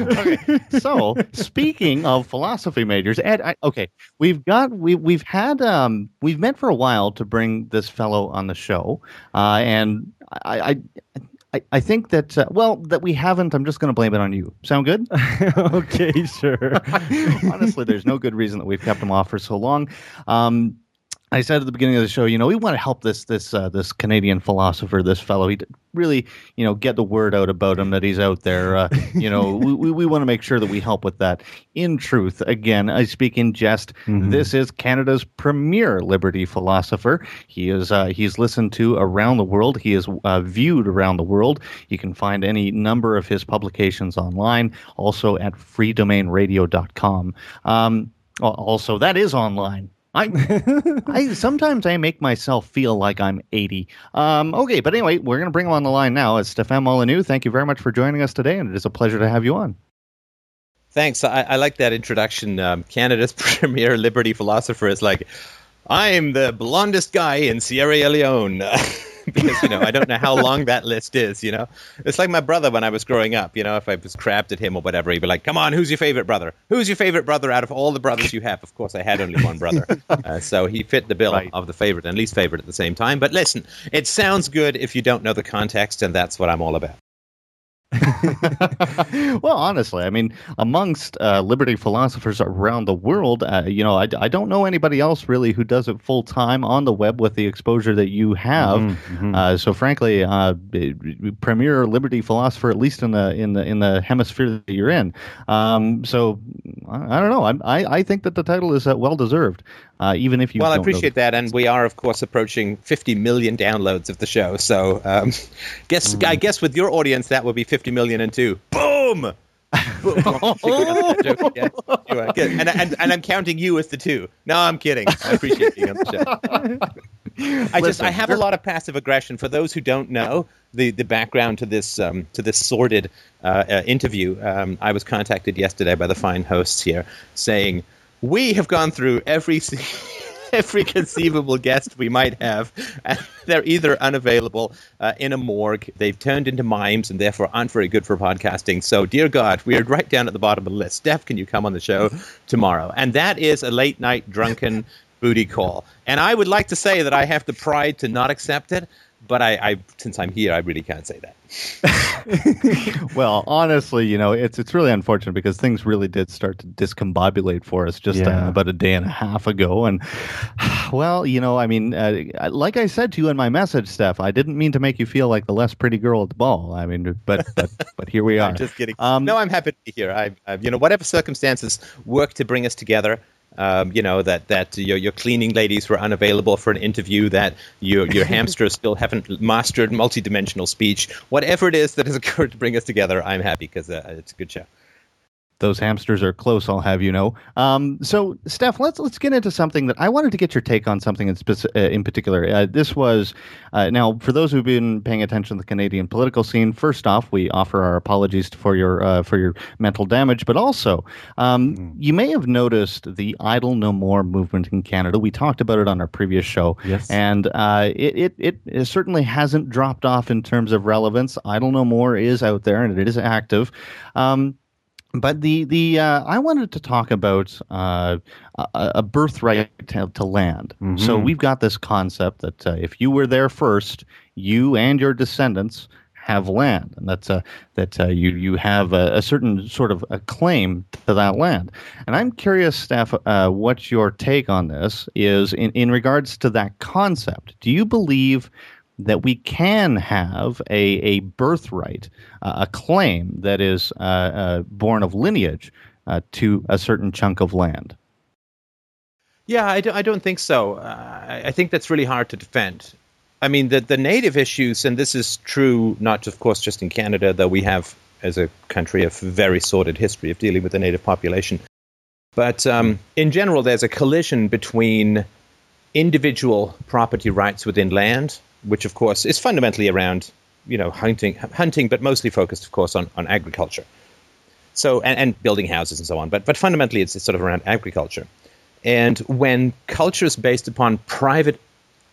okay, so speaking of philosophy majors, Ed, I, okay, we've got we we've had um we've met for a while to bring this fellow on the show, uh, and I. I I, I think that uh, well that we haven't. I'm just going to blame it on you. Sound good? okay, sure. Honestly, there's no good reason that we've kept him off for so long. Um, I said at the beginning of the show, you know, we want to help this this uh, this Canadian philosopher, this fellow. He really, you know, get the word out about him that he's out there. Uh, you know, we, we, we want to make sure that we help with that. In truth, again, I speak in jest. Mm-hmm. This is Canada's premier liberty philosopher. He is uh, he's listened to around the world. He is uh, viewed around the world. You can find any number of his publications online, also at freedomainradio.com. Um, also, that is online I, I sometimes I make myself feel like I'm 80. Um, okay, but anyway, we're going to bring him on the line now. It's Stefan Molyneux. Thank you very much for joining us today, and it is a pleasure to have you on. Thanks. I, I like that introduction. Um, Canada's premier liberty philosopher is like, I'm the blondest guy in Sierra Leone. because you know I don't know how long that list is. You know, it's like my brother when I was growing up. You know, if I was crabbed at him or whatever, he'd be like, "Come on, who's your favorite brother? Who's your favorite brother out of all the brothers you have?" Of course, I had only one brother, uh, so he fit the bill right. of the favorite and least favorite at the same time. But listen, it sounds good if you don't know the context, and that's what I'm all about. well, honestly, I mean, amongst uh, liberty philosophers around the world, uh, you know, I, I don't know anybody else really who does it full time on the web with the exposure that you have. Mm-hmm, mm-hmm. Uh, so, frankly, uh, premier liberty philosopher, at least in the in the in the hemisphere that you're in. Um, so, I, I, don't know. I, I I think that the title is uh, well deserved uh, even if you. Well, I appreciate that, and we are, of course, approaching 50 million downloads of the show. So, um, guess mm. I guess with your audience, that would be 50 million and two. Boom. and, and, and I'm counting you as the two. No, I'm kidding. I appreciate being on the show. I just I have a lot of passive aggression. For those who don't know the, the background to this um, to this sordid uh, uh, interview, um, I was contacted yesterday by the fine hosts here saying we have gone through every every conceivable guest we might have. they're either unavailable uh, in a morgue, they've turned into mimes, and therefore aren't very good for podcasting. So, dear God, we are right down at the bottom of the list. Steph, can you come on the show tomorrow? And that is a late night drunken booty call. And I would like to say that I have the pride to not accept it but I, I, since I'm here, I really can't say that. well, honestly, you know, it's it's really unfortunate because things really did start to discombobulate for us just uh, yeah. uh, about a day and a half ago, and well, you know, I mean, uh, like I said to you in my message, Steph, I didn't mean to make you feel like the less pretty girl at the ball. I mean, but but but here we are. I'm just kidding. Um, no, I'm happy to be here. I, I've, you know, whatever circumstances work to bring us together. Um, you know that that your, your cleaning ladies were unavailable for an interview, that your your hamsters still haven't mastered multidimensional speech. Whatever it is that has occurred to bring us together, I'm happy because uh, it's a good show those hamsters are close. I'll have you know. Um, so, Steph, let's let's get into something that I wanted to get your take on something in, speci- uh, in particular. Uh, this was uh, now for those who've been paying attention to the Canadian political scene. First off, we offer our apologies for your uh, for your mental damage, but also um, mm. you may have noticed the "Idle No More" movement in Canada. We talked about it on our previous show, yes, and uh, it, it it certainly hasn't dropped off in terms of relevance. "Idle No More" is out there and it is active. Um, but the the uh, I wanted to talk about uh, a, a, birthright to, to land. Mm-hmm. So we've got this concept that uh, if you were there first, you and your descendants have land, and that's uh, that uh, you you have a, a, certain sort of a claim to that land. And I'm curious, Steph, uh, what your take on this is in in regards to that concept. Do you believe that we can have a, a birthright, uh, a claim that is uh, uh, born of lineage uh, to a certain chunk of land. Yeah, I, do, I don't think so. Uh, I think that's really hard to defend. I mean, the, the native issues, and this is true not, of course, just in Canada, though we have, as a country, a very sordid history of dealing with the native population. But um, in general, there's a collision between individual property rights within land which of course is fundamentally around you know hunting, hunting, but mostly focused, of course, on, on agriculture. So and, and building houses and so on, but but fundamentally it's, it's sort of around agriculture. And when cultures based upon private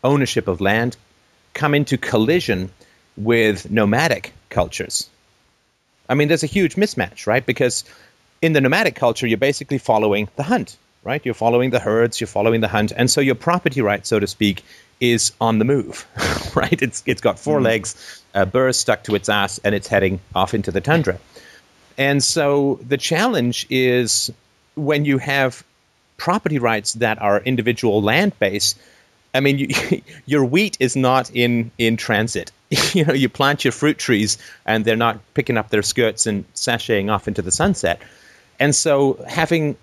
ownership of land come into collision with nomadic cultures, I mean, there's a huge mismatch, right? Because in the nomadic culture, you're basically following the hunt, right? You're following the herds, you're following the hunt, and so your property right, so to speak, is on the move, right? It's it's got 4 mm. legs, a burr stuck to its ass, and it's heading off into the tundra. And so the challenge is when you have property rights that are individual land based. I mean, you, your wheat is not in in transit. you know, you plant your fruit trees, and they're not picking up their skirts and sashaying off into the sunset. And so, having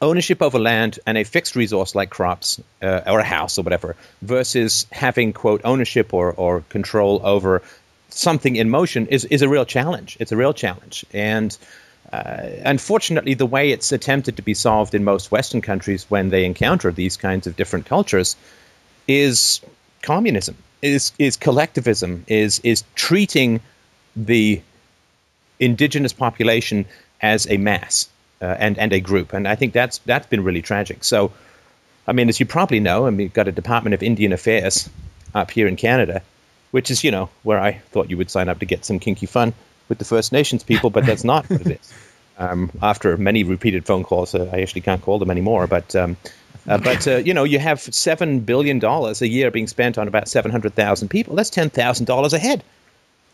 ownership over land and a fixed resource like crops uh, or a house or whatever, versus having quote ownership or or control over something in motion is is a real challenge. It's a real challenge, and uh, unfortunately, the way it's attempted to be solved in most Western countries when they encounter these kinds of different cultures is communism, is is collectivism, is is treating the indigenous population as a mass uh, and and a group, and I think that's that's been really tragic. So, I mean, as you probably know, I mean, we've got a Department of Indian Affairs up here in Canada, which is you know where I thought you would sign up to get some kinky fun with the First Nations people, but that's not what it is. Um, after many repeated phone calls, uh, I actually can't call them anymore. But um, uh, but uh, you know, you have seven billion dollars a year being spent on about seven hundred thousand people. That's ten thousand dollars a head.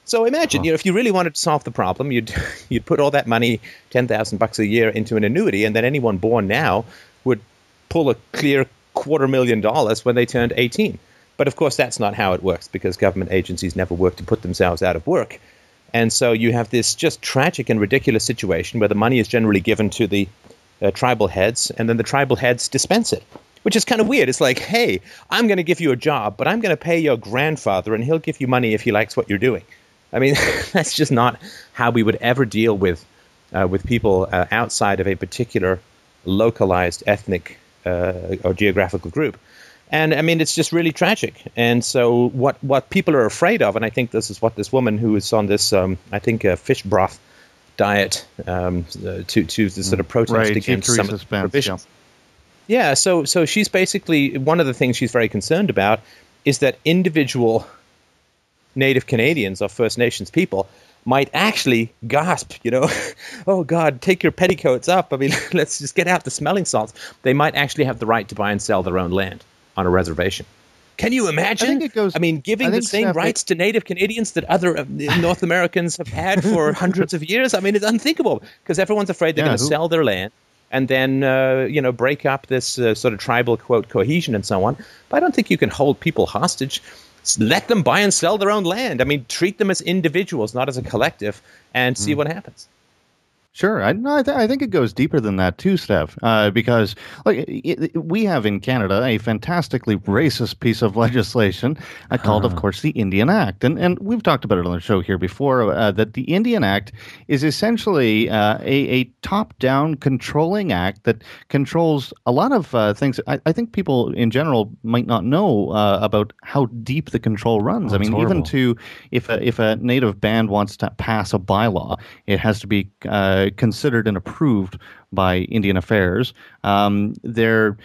So imagine, huh. you know, if you really wanted to solve the problem, you'd you'd put all that money, ten thousand bucks a year, into an annuity, and then anyone born now would pull a clear quarter million dollars when they turned eighteen. But of course, that's not how it works because government agencies never work to put themselves out of work. And so you have this just tragic and ridiculous situation where the money is generally given to the uh, tribal heads, and then the tribal heads dispense it, which is kind of weird. It's like, hey, I'm going to give you a job, but I'm going to pay your grandfather, and he'll give you money if he likes what you're doing. I mean, that's just not how we would ever deal with uh, with people uh, outside of a particular localized ethnic uh, or geographical group. And I mean, it's just really tragic. And so, what what people are afraid of, and I think this is what this woman who is on this, um, I think, a fish broth diet um, uh, to to sort of protest right. against some Spence, provisions. Yeah. yeah, so so she's basically one of the things she's very concerned about is that individual Native Canadians or First Nations people might actually gasp, you know, oh God, take your petticoats up. I mean, let's just get out the smelling salts. They might actually have the right to buy and sell their own land on a reservation. Can you imagine? I, think it goes, I mean, giving I the same rights to Native Canadians that other uh, North Americans have had for hundreds of years. I mean, it's unthinkable because everyone's afraid they're yeah, going to sell their land and then uh, you know break up this uh, sort of tribal quote cohesion and so on. But I don't think you can hold people hostage. Let them buy and sell their own land. I mean, treat them as individuals, not as a collective, and see mm. what happens. Sure, I, no, I, th- I, think it goes deeper than that too, Steph. Uh, because like it, it, we have in Canada a fantastically racist piece of legislation uh, called, huh. of course, the Indian Act, and and we've talked about it on the show here before. Uh, that the Indian Act is essentially uh, a, a top-down controlling act that controls a lot of uh, things. I, I, think people in general might not know uh, about how deep the control runs. Oh, I mean, even to if a, if a native band wants to pass a bylaw, it has to be considered and approved by Indian Affairs. Um, there,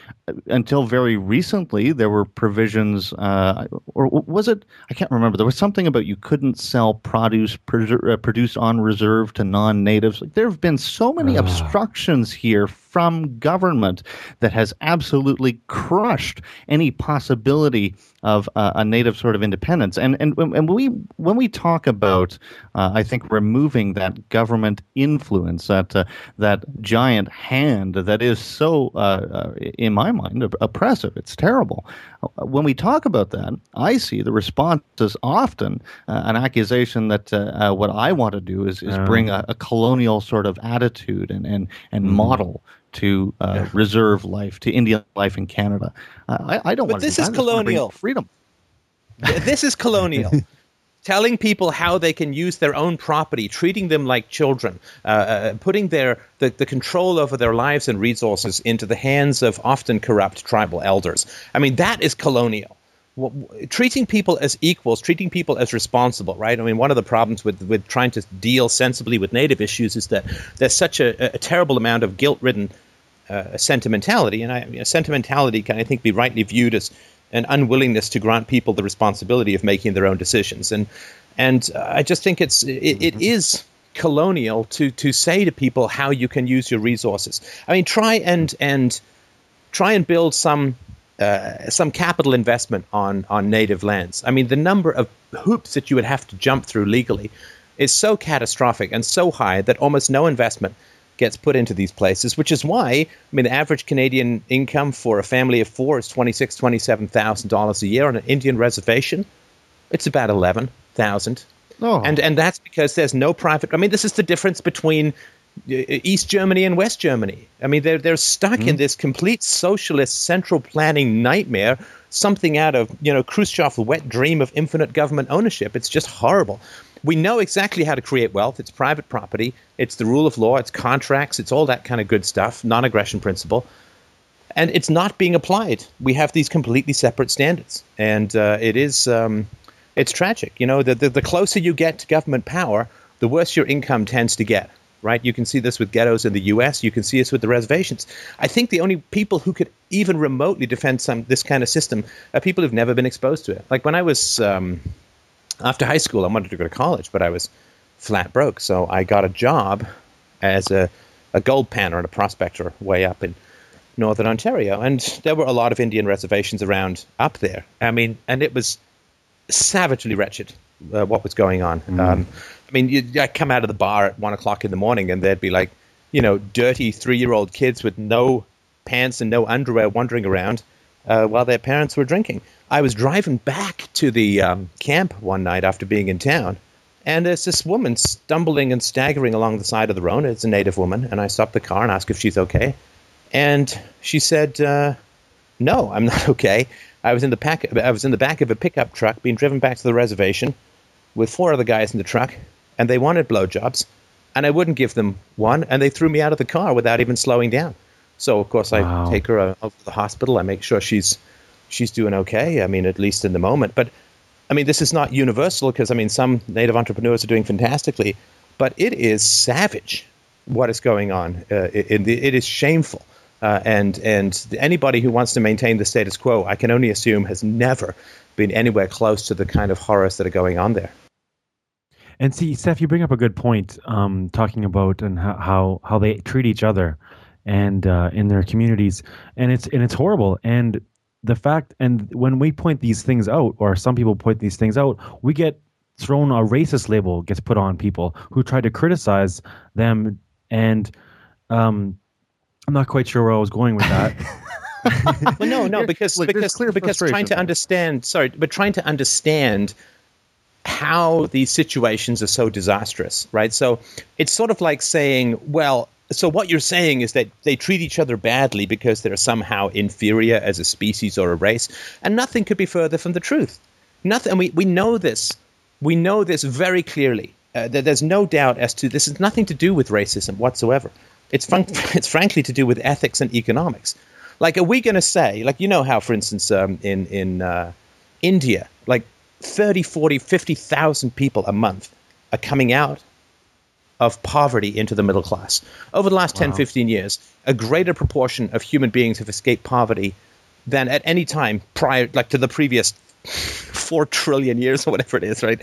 until very recently, there were provisions, uh, or was it? I can't remember. There was something about you couldn't sell produce preser- uh, produced on reserve to non-natives. Like, there have been so many uh. obstructions here from government that has absolutely crushed any possibility of uh, a native sort of independence. And and and we when we talk about, uh, I think removing that government influence, that uh, that giant hand that is so, uh, uh, in my mind, oppressive. It's terrible. When we talk about that, I see the response is often uh, an accusation that what I want to do is is bring a, a, colonial sort of attitude and and and mm. model to uh, yeah. reserve life, to Indian life in Canada. Uh, I, I, don't but this is colonial freedom. This is colonial. Telling people how they can use their own property, treating them like children, uh, uh, putting their the, the control over their lives and resources into the hands of often corrupt tribal elders. I mean, that is colonial treating people as equals, treating people as responsible, right? I mean, one of the problems with, with trying to deal sensibly with native issues is that there's such a, a terrible amount of guilt ridden uh, sentimentality. And I, you know, sentimentality can, I think, be rightly viewed as an unwillingness to grant people the responsibility of making their own decisions. And, and I just think it's, it, it is colonial to to say to people how you can use your resources. I mean, try and and try and build some uh, some capital investment on on native lands. I mean, the number of hoops that you would have to jump through legally is so catastrophic and so high that almost no investment gets put into these places, which is why I mean the average Canadian income for a family of four is twenty six, twenty seven thousand dollars a year on an Indian reservation. It's about eleven thousand. Oh. And and that's because there's no private. I mean, this is the difference between East Germany and West Germany. I mean, they're they're stuck mm-hmm. in this complete socialist central planning nightmare. Something out of you know Khrushchev's wet dream of infinite government ownership. It's just horrible. We know exactly how to create wealth. It's private property. It's the rule of law. It's contracts. It's all that kind of good stuff. Non-aggression principle and it's not being applied. We have these completely separate standards, and uh, it is um, it's tragic. You know, the, the, the closer you get to government power, the worse your income tends to get. Right? You can see this with ghettos in the U.S. You can see this with the reservations. I think the only people who could even remotely defend some this kind of system are people who've never been exposed to it. Like when I was um, after high school, I wanted to go to college, but I was flat broke, so I got a job as a a gold panner and a prospector way up in northern Ontario, and there were a lot of Indian reservations around up there. I mean, and it was savagely wretched uh, what was going on. Mm. Um, I mean, you, I come out of the bar at one o'clock in the morning, and there'd be like, you know, dirty three-year-old kids with no pants and no underwear wandering around uh, while their parents were drinking. I was driving back to the um, camp one night after being in town, and there's this woman stumbling and staggering along the side of the road. It's a native woman, and I stopped the car and asked if she's okay, and she said, uh, "No, I'm not okay." I was in the pack. I was in the back of a pickup truck being driven back to the reservation with four other guys in the truck, and they wanted blowjobs, and I wouldn't give them one, and they threw me out of the car without even slowing down. So of course I wow. take her uh, over to the hospital. I make sure she's she's doing okay. I mean, at least in the moment. But I mean, this is not universal because I mean, some native entrepreneurs are doing fantastically, but it is savage what is going on. Uh, it, it is shameful uh, and and anybody who wants to maintain the status quo, I can only assume, has never been anywhere close to the kind of horrors that are going on there. And see, Steph, you bring up a good point, um, talking about and how, how, how they treat each other, and uh, in their communities, and it's and it's horrible. And the fact, and when we point these things out, or some people point these things out, we get thrown a racist label gets put on people who try to criticize them and um, I'm not quite sure where I was going with that. well, no, no, because Look, because because trying to understand, sorry, but trying to understand how these situations are so disastrous, right? So it's sort of like saying, well, so what you're saying is that they treat each other badly because they're somehow inferior as a species or a race, and nothing could be further from the truth. Nothing, and we, we know this. We know this very clearly. Uh, there's no doubt as to this is nothing to do with racism whatsoever. It's, fun- it's frankly to do with ethics and economics. Like, are we going to say, like, you know how, for instance, um, in, in uh, India, like 30, 40, 50,000 people a month are coming out of poverty into the middle class. Over the last wow. 10, 15 years, a greater proportion of human beings have escaped poverty than at any time prior, like to the previous 4 trillion years or whatever it is, right?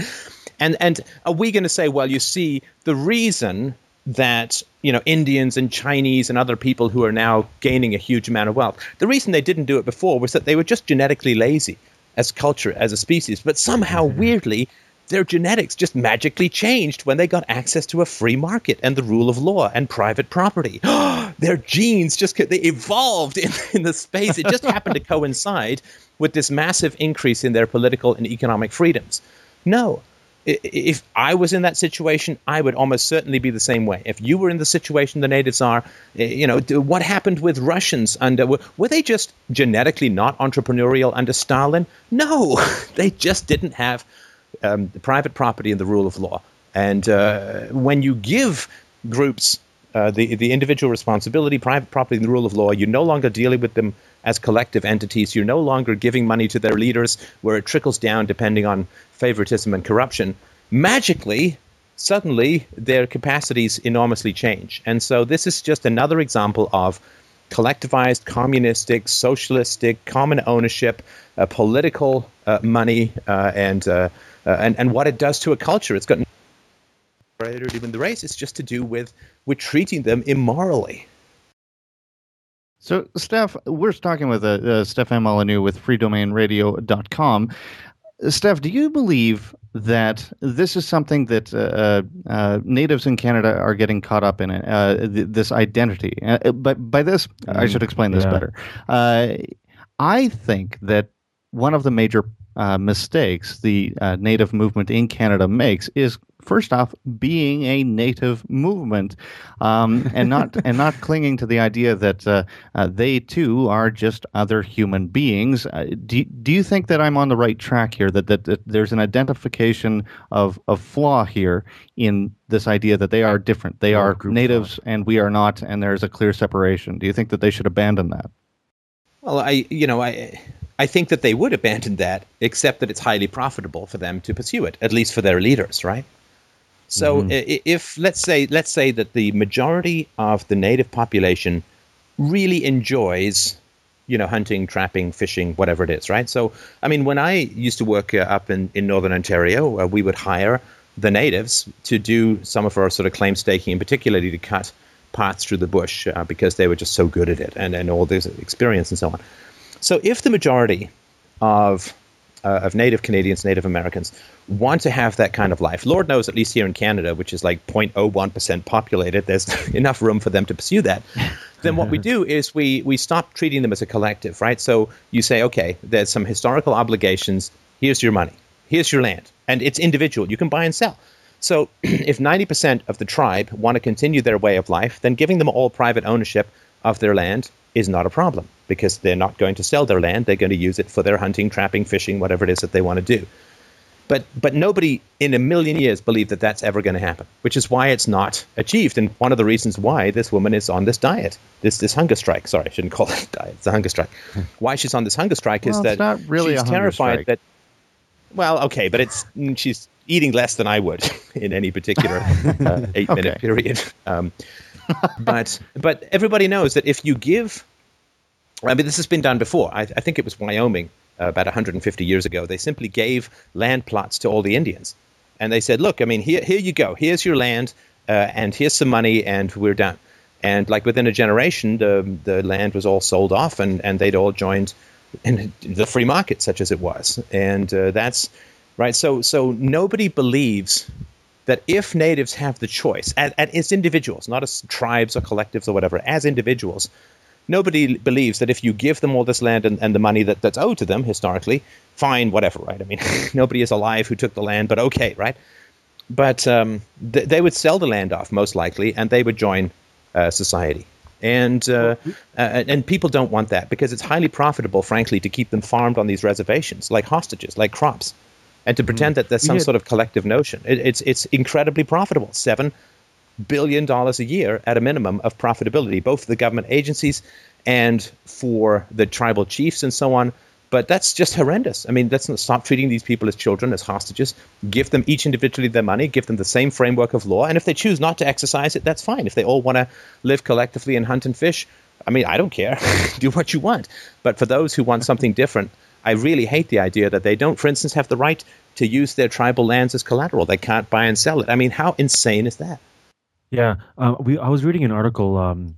And, and are we going to say, well, you see, the reason that you know Indians and Chinese and other people who are now gaining a huge amount of wealth. The reason they didn't do it before was that they were just genetically lazy as culture, as a species. But somehow, mm-hmm. weirdly, their genetics just magically changed when they got access to a free market and the rule of law and private property. their genes just they evolved in, in the space. It just happened to coincide with this massive increase in their political and economic freedoms. No, if I was in that situation, I would almost certainly be the same way. If you were in the situation the natives are, eh, you know, what happened with Russians under were they just genetically not entrepreneurial under Stalin? No, they just didn't have um, private property and the rule of law. And uh, when you give groups uh, the the individual responsibility, private property, and the rule of law, you're no longer dealing with them as collective entities. You're no longer giving money to their leaders where it trickles down depending on favoritism and corruption. Magically, suddenly their capacities enormously change. And so this is just another example of collectivized, communistic, socialistic, common ownership, uh, political uh, money, uh, and, uh, uh, and and what it does to a culture. It's got to win the race. It's just to do with with treating them immorally. So, Steph, we're talking with uh, uh, Stefan Molyneux with freedomainradio.com. Steph, do you believe that this is something that uh, uh, uh natives in Canada are getting caught up in? Uh, th- this identity. Uh, but by this, mm, I should explain this yeah. better. I think that one of the major mistakes the native movement in Canada makes is first off being a native movement um, and not and not clinging to the idea that uh, uh, they too are just other human beings. Uh, do, do you think that I'm on the right track here? That, that, that there's an identification of, of flaw here in this idea that they are different. They are natives and we are not, and there's a clear separation. Do you think that they should abandon that? Well, I you know I. I think that they would abandon that, except that it's highly profitable for them to pursue it, at least for their leaders, right? So mm-hmm. if let's say let's say that the majority of the native population really enjoys you know hunting trapping fishing whatever it is right so i mean when i used to work uh, up in, in northern ontario uh, we would hire the natives to do some of our sort of claim staking and particularly to cut paths through the bush uh, because they were just so good at it and, and all this experience and so on so if the majority of uh, of Native Canadians, Native Americans want to have that kind of life. Lord knows, at least here in Canada, which is like 0.01% populated, there's enough room for them to pursue that. then what we do is we we stop treating them as a collective, right? So you say, okay, there's some historical obligations. Here's your money. Here's your land, and it's individual. You can buy and sell. So if 90% of the tribe want to continue their way of life, then giving them all private ownership of their land is not a problem because they're not going to sell their land. They're going to use it for their hunting, trapping, fishing, whatever it is that they want to do. But, but nobody in a million years believed that that's ever going to happen, which is why it's not achieved. And one of the reasons why this woman is on this diet, this, this hunger strike. Sorry, I shouldn't call it a diet. It's a hunger strike. why she's on this hunger strike well, is that not really she's terrified strike. that. Well, okay, but it's she's eating less than I would in any particular uh, eight minute okay. period. Um, but but everybody knows that if you give, I mean, this has been done before. I, I think it was Wyoming uh, about 150 years ago. They simply gave land plots to all the Indians, and they said, "Look, I mean, here here you go. Here's your land, uh, and here's some money, and we're done." And like within a generation, the the land was all sold off, and and they'd all joined in the free market, such as it was, and uh, that's right. So so nobody believes that if natives have the choice, as, as individuals, not as tribes or collectives or whatever, as individuals, nobody believes that if you give them all this land and, and the money that, that's owed to them historically, fine, whatever, right? I mean, nobody is alive who took the land, but okay, right? But um, th- they would sell the land off most likely, and they would join uh, society. And uh, uh, and people don't want that because it's highly profitable, frankly, to keep them farmed on these reservations, like hostages, like crops and to pretend mm-hmm. that there's some yeah. sort of collective notion. It, it's it's incredibly profitable. Seven billion dollars a year at a minimum of profitability, both for the government agencies and for the tribal chiefs and so on. But that's just horrendous. I mean, let's not stop treating these people as children, as hostages. Give them each individually their money, give them the same framework of law. And if they choose not to exercise it, that's fine. If they all want to live collectively and hunt and fish, I mean, I don't care. Do what you want. But for those who want something different, I really hate the idea that they don't, for instance, have the right to use their tribal lands as collateral. They can't buy and sell it. I mean, how insane is that? Yeah, uh, we. I was reading an article um,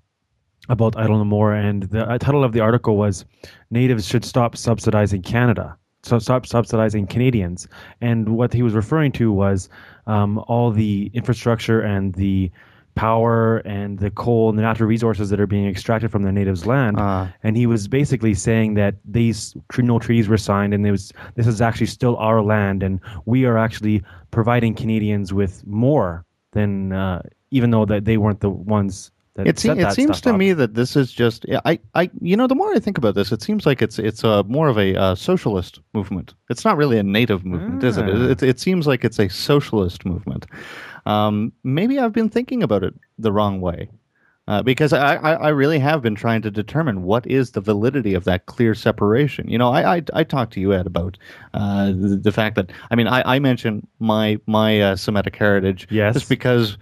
about Idle No More, and the uh, title of the article was "Natives Should Stop Subsidizing Canada." So stop subsidizing Canadians. And what he was referring to was um, all the infrastructure and the power and the coal and the natural resources that are being extracted from the natives' land. Uh, and he was basically saying that these no treaties were signed, and was, this is actually still our land, and we are actually providing Canadians with more than uh, even though that they weren't the ones. That it, se- it seems to up. me that this is just I, I you know the more I think about this it seems like it's it's a more of a uh, socialist movement it's not really a native movement is it? Ah. it? it it seems like it's a socialist movement um, maybe I've been thinking about it the wrong way. Uh, because I, I, I, really have been trying to determine what is the validity of that clear separation. You know, I I, I talked to you Ed about uh, the, the, fact that I mean I, I mentioned my my uh, Semitic heritage yes. just because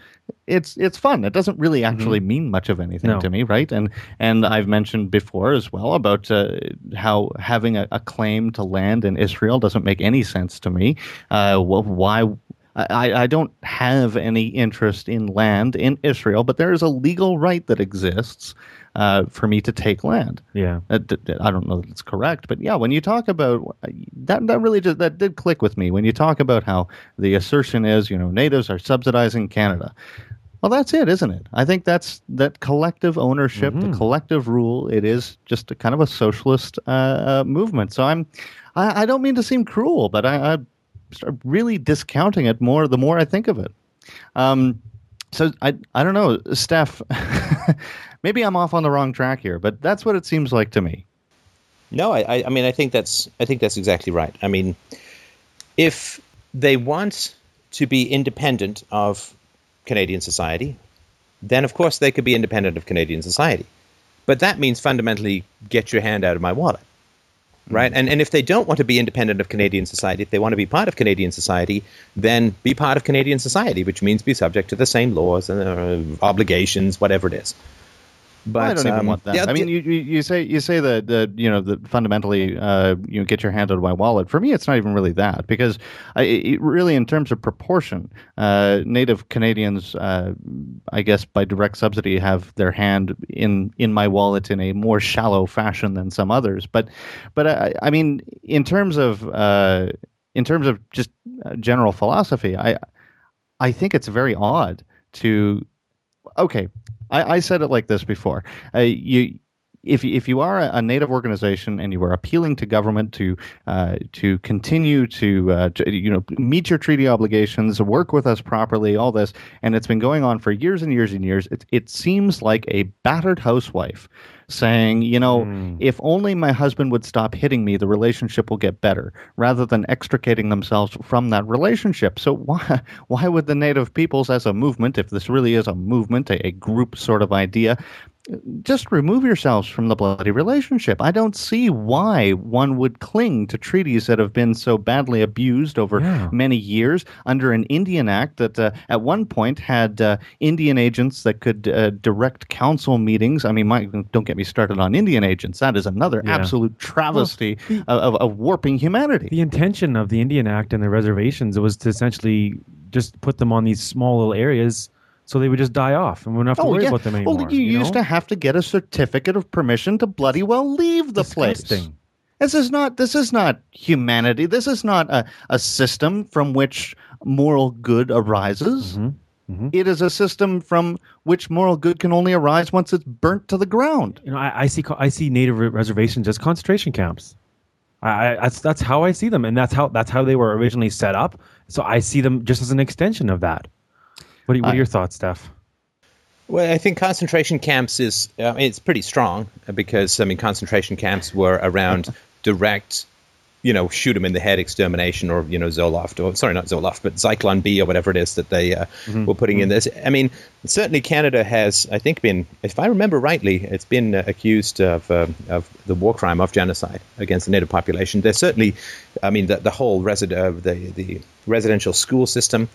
it's it's fun. It doesn't really mm-hmm. actually mm-hmm. mean much of anything no. to me, right? And and I've mentioned before as well about uh, how having a, a, claim to land in Israel doesn't make any sense to me. Uh, well, why I, I don't have any interest in land in Israel, but there is a legal right that exists uh, for me to take land. Yeah, I don't know that it's correct, but yeah, when you talk about that, that really just that did click with me. When you talk about how the assertion is, you know, natives are subsidizing Canada. Well, that's it, isn't it? I think that's that collective ownership, mm-hmm. the collective rule. It is just a kind of a socialist uh, uh, movement. So I'm, I, I, don't mean to seem cruel, but I, I start really discounting it more the more I think of it. Um, so I I don't know, Steph. maybe I'm off on the wrong track here, but that's what it seems like to me. No, I I mean I think that's I think that's exactly right. I mean, if they want to be independent of Canadian society, then of course they could be independent of Canadian society. But that means fundamentally get your hand out of my wallet right? And and if they don't want to be independent of Canadian society, if they want to be part of Canadian society, then be part of Canadian society, which means be subject to the same laws and uh, obligations, whatever it is. But well, I don't um, even want that. Yeah, I mean, you, you say you say that that you know that fundamentally uh, you know get your hand out of my wallet. For me, it's not even really that because I, it really, in terms of proportion, uh, Native Canadians, uh, I guess by direct subsidy, have their hand in in my wallet in a more shallow fashion than some others. But but I, I mean, in terms of uh, in terms of just uh, general philosophy, I I think it's very odd to okay I, I said it like this before. Uh, you if if you are a, native organization and you are appealing to government to uh, to continue to, uh, to, you know meet your treaty obligations, work with us properly, all this, and it's been going on for years and years and years. It it seems like a battered housewife saying, you know, mm. if only my husband would stop hitting me, the relationship will get better, rather than extricating themselves from that relationship. So why why would the native peoples as a movement, if this really is a movement, a, a group sort of idea, just remove yourselves from the bloody relationship. I don't see why one would cling to treaties that have been so badly abused over yeah. many years under an Indian Act that uh, at one point had uh, Indian agents that could uh, direct council meetings. I mean, my, don't get me started on Indian agents. That is another yeah. absolute travesty well, the, of, of warping humanity. The intention of the Indian Act and the reservations was to essentially just put them on these small little areas so they would just die off and we wouldn't have to oh, worry yeah. about them anymore. Well, you, you used know? to have to get a certificate of permission to bloody well leave the Disgusting. place. This is not this is not humanity. This is not a, a system from which moral good arises. Mm-hmm. Mm-hmm. It is a system from which moral good can only arise once it's burnt to the ground. You know, I, I see I see native reservations as concentration camps. I, I, that's that's how I see them, and that's how that's how they were originally set up. So I see them just as an extension of that. What are, what are your thoughts, Steph? Well, I think concentration camps is uh, it's pretty strong because I mean concentration camps were around direct, you know, shoot them in the head extermination or you know Zoloft or sorry not Zoloft but Zyklon B or whatever it is that they uh, mm-hmm. were putting mm-hmm. in this. I mean, certainly Canada has I think been, if I remember rightly, it's been uh, accused of uh, of the war crime of genocide against the native population. There's certainly, I mean, the, the whole resi- uh, the the residential school system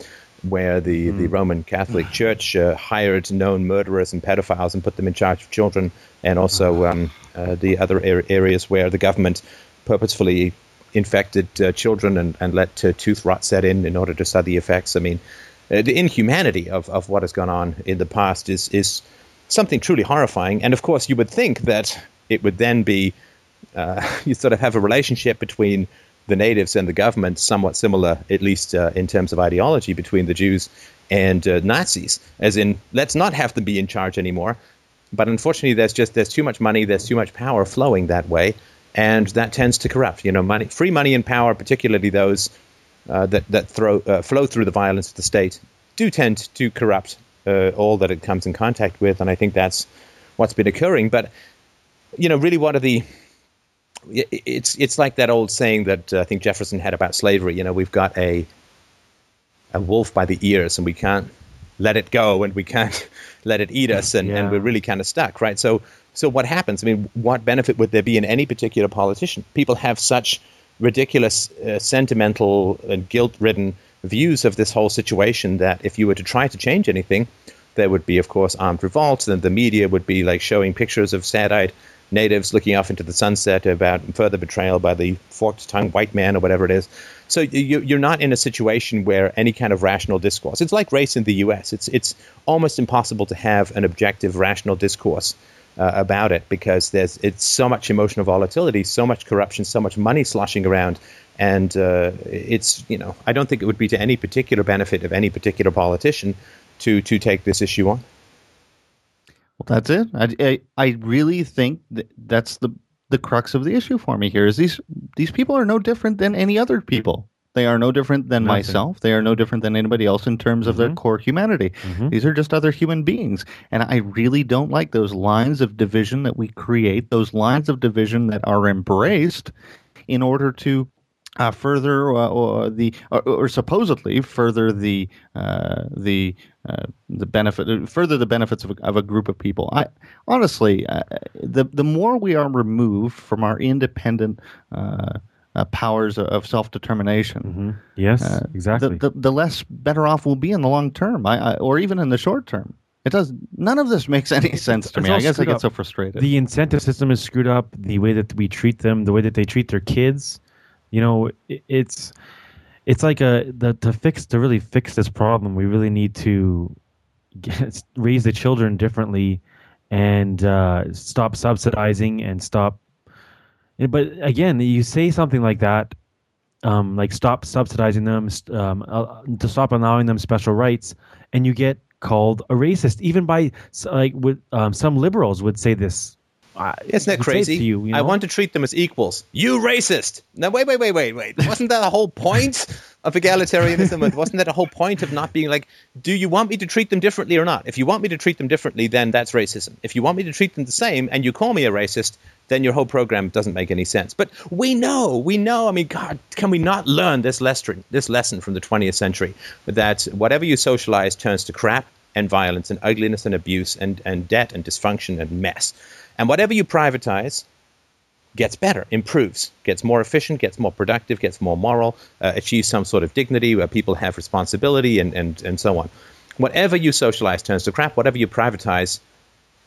where the, mm. the Roman Catholic Church uh, hired known murderers and pedophiles and put them in charge of children, and also um, uh, the other er- areas where the government purposefully infected uh, children and, and let tooth rot set in in order to study the effects. I mean, uh, the inhumanity of, of what has gone on in the past is, is something truly horrifying. And of course, you would think that it would then be, uh, you sort of have a relationship between the natives and the government somewhat similar, at least uh, in terms of ideology, between the Jews and Nazis. As in, let's not have them be in charge anymore. But unfortunately, there's just there's too much money, there's too much power flowing that way, and that tends to corrupt. You know, money, free money and power, particularly those uh, that that throw, uh, flow through the violence of the state, do tend to corrupt uh, all that it comes in contact with, and I think that's what's been occurring. But you know, really, what are the it's it's like that old saying that uh, I think Jefferson had about slavery. You know, we've got a a wolf by the ears, and we can't let it go, and we can't let it eat us, and, yeah. and we're really kind of stuck, right? So so what happens? I mean, what benefit would there be in any particular politician? People have such ridiculous, uh, sentimental, and guilt-ridden views of this whole situation that if you were to try to change anything, there would be, of course, armed revolts, and the media would be like showing pictures of sad-eyed natives looking off into the sunset about further betrayal by the forked tongued white man or whatever it is. So you, are not in a situation where any kind of rational discourse. It's like race in the U.S. It's it's almost impossible to have an objective rational discourse uh, about it because there's it's so much emotional volatility, so much corruption, so much money sloshing around, and uh, it's you know I don't think it would be to any particular benefit of any particular politician to to take this issue on. Well, that's it. I, I, I really think that that's the the crux of the issue for me here is these these people are no different than any other people. They are no different than Nothing. myself. They are no different than anybody else in terms of mm-hmm. their core humanity. Mm-hmm. These are just other human beings. And I really don't like those lines of division that we create, those lines of division that are embraced in order to uh, further uh, or the or, or, supposedly further the uh, the uh, the benefit further the benefits of a, of a group of people. I honestly, uh, the the more we are removed from our independent. Uh, powers of self determination. Mm-hmm. Yes, exactly. The, the, the, less better off we'll be in the long term, I, I, or even in the short term. It does. None of this makes any sense to it's me. I guess I get up. so frustrated. The incentive system is screwed up. The way that we treat them, the way that they treat their kids, you know, it's it's like a the to fix to really fix this problem. We really need to get, raise the children differently and uh, stop subsidizing and stop. But again, you say something like that, um, like stop subsidizing them, um, uh, to stop allowing them special rights, and you get called a racist. Even by like, with, um, some liberals would say this uh, Isn't that crazy? You, you know? I want to treat them as equals. You racist! Now, wait, wait, wait, wait, wait. Wasn't that the whole point of egalitarianism? Wasn't that a whole point of not being like, do you want me to treat them differently or not? If you want me to treat them differently, then that's racism. If you want me to treat them the same and you call me a racist, then your whole program doesn't make any sense. But we know, we know. I mean, God, can we not learn this lesson, this lesson from the 20th century that whatever you socialize turns to crap and violence and ugliness and abuse and, and debt and dysfunction and mess. And whatever you privatize gets better, improves, gets more efficient, gets more productive, gets more moral, uh, achieves some sort of dignity where people have responsibility and, and, and so on. Whatever you socialize turns to crap. Whatever you privatize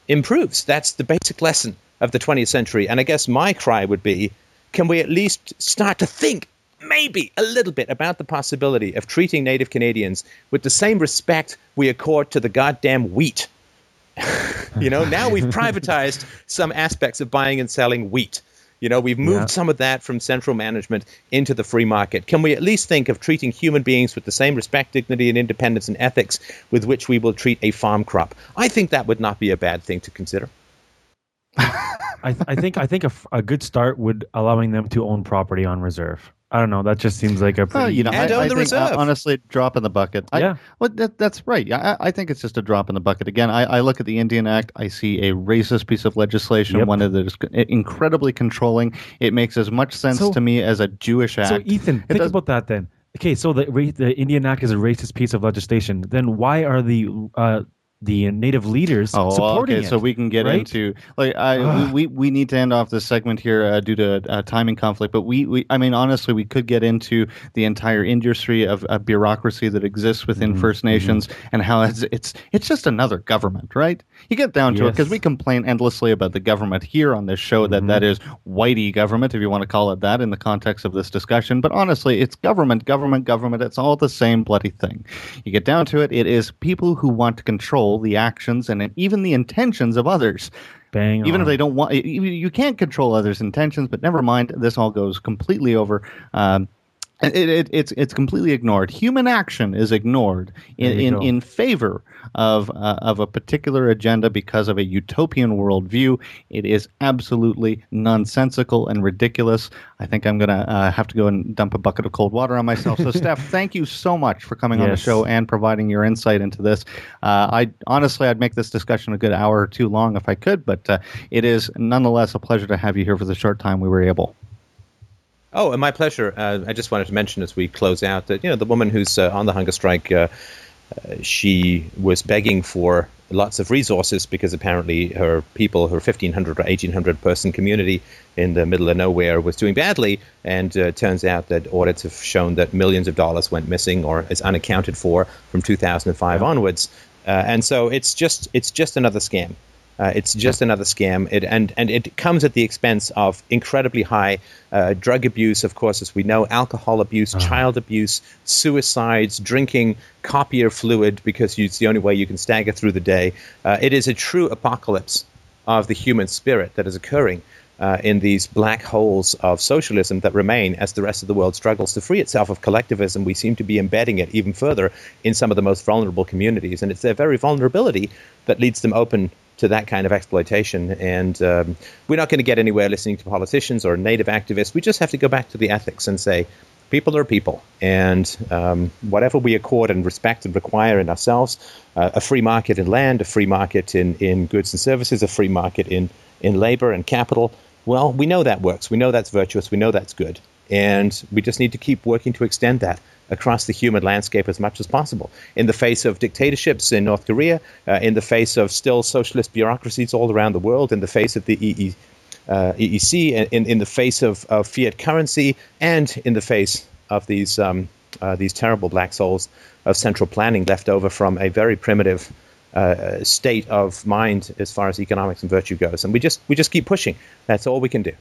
improves. That's the basic lesson of the 20th century. And I guess my cry would be can we at least start to think maybe a little bit about the possibility of treating Native Canadians with the same respect we accord to the goddamn wheat you know, now we've privatized some aspects of buying and selling wheat. You know, we've moved yeah. some of that from central management into the free market. Can we at least think of treating human beings with the same respect, dignity, and independence and ethics with which we will treat a farm crop? I think that would not be a bad thing to consider. I, th- I, think I think a, f- a good start would allowing them to own property on reserve. I don't know. That just seems like a pretty. you know, and I, I think, uh, honestly, drop in the bucket. I, yeah. Well, that, that's right. I, I think it's just a drop in the bucket. Again, I, I look at the Indian Act. I see a racist piece of legislation, yep. one that is incredibly controlling. It makes as much sense so, to me as a Jewish act. So, Ethan, it think does, about that then. Okay, so the the Indian Act is a racist piece of legislation. Then why are the uh, the native leaders oh, supporting okay. It, so we can get right? into like I, we, we need to end off this segment here uh, due to uh, timing conflict. But we, we I mean honestly we could get into the entire industry of, of bureaucracy that exists within mm-hmm. First mm-hmm. Nations mm-hmm. and how it's it's it's just another government, right? You get down to yes. it because we complain endlessly about the government here on this show that mm-hmm. that is whitey government if you want to call it that in the context of this discussion. But honestly, it's government, government, government. It's all the same bloody thing. You get down to it, it is people who want to control control the actions and even the intentions of others. Bang even on. if they don't want, you can't control others' intentions. But never mind, this all goes completely over. Um, it, it, it's it's completely ignored. Human action is ignored in in, in favor of uh, of a particular agenda because of a utopian worldview. It is absolutely nonsensical and ridiculous. I think I'm gonna uh, have to go and dump a bucket of cold water on myself. So, Steph, thank you so much for coming yes. on the show and providing your insight into this. Uh, I honestly, I'd make this discussion a good hour or two long if I could, but uh, it is nonetheless a pleasure to have you here for the short time we were able. Oh, and my pleasure. Uh, I just wanted to mention as we close out that you know the woman who's uh, on the hunger strike, uh, uh she was begging for lots of resources because apparently her people, her 1500 or 1800 person community in the middle of nowhere was doing badly. And uh, turns out that audits have shown that millions of dollars went missing or is unaccounted for from 2005 yeah. onwards. Uh, and so it's just it's just another scam. Uh, it's just another scam, it, and and it comes at the expense of incredibly high uh, drug abuse, of course, as we know, alcohol abuse, uh-huh. child abuse, suicides, drinking copier fluid because it's the only way you can stagger through the day. Uh, it is a true apocalypse of the human spirit that is occurring uh, in these black holes of socialism that remain as the rest of the world struggles to free itself of collectivism. We seem to be embedding it even further in some of the most vulnerable communities, and it's their very vulnerability that leads them open to that kind of exploitation. And um, we're not going to get anywhere listening to politicians or native activists. We just have to go back to the ethics and say, people are people, and um, whatever we accord and respect and require in ourselves, uh, a free market in land, a free market in, in goods and services, a free market in, in labor and capital, well, we know that works. We know that's virtuous. We know that's good. And we just need to keep working to extend that across the human landscape as much as possible. In the face of dictatorships in North Korea, uh, in the face of still socialist bureaucracies all around the world, in the face of the EE, uh, EEC, in, in the face of, of, fiat currency, and in the face of these, um, uh, these terrible black souls of central planning left over from a very primitive uh, state of mind as far as economics and virtue goes. And we just, we just keep pushing. That's all we can do.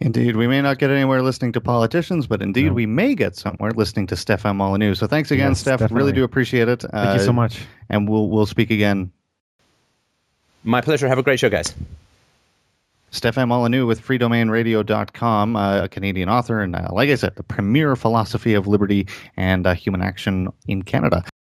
Indeed, we may not get anywhere listening to politicians, but indeed no. we may get somewhere listening to Stefan Molyneux. So thanks again, yes, Steph. Definitely. Really do appreciate it. Thank uh, you so uh, much. And we'll we'll speak again. My pleasure. Have a great show, guys. Stefan Molyneux with freedomainradio.com, uh, a Canadian author, and uh, like I said, the premier philosophy of liberty and uh, human action in Canada.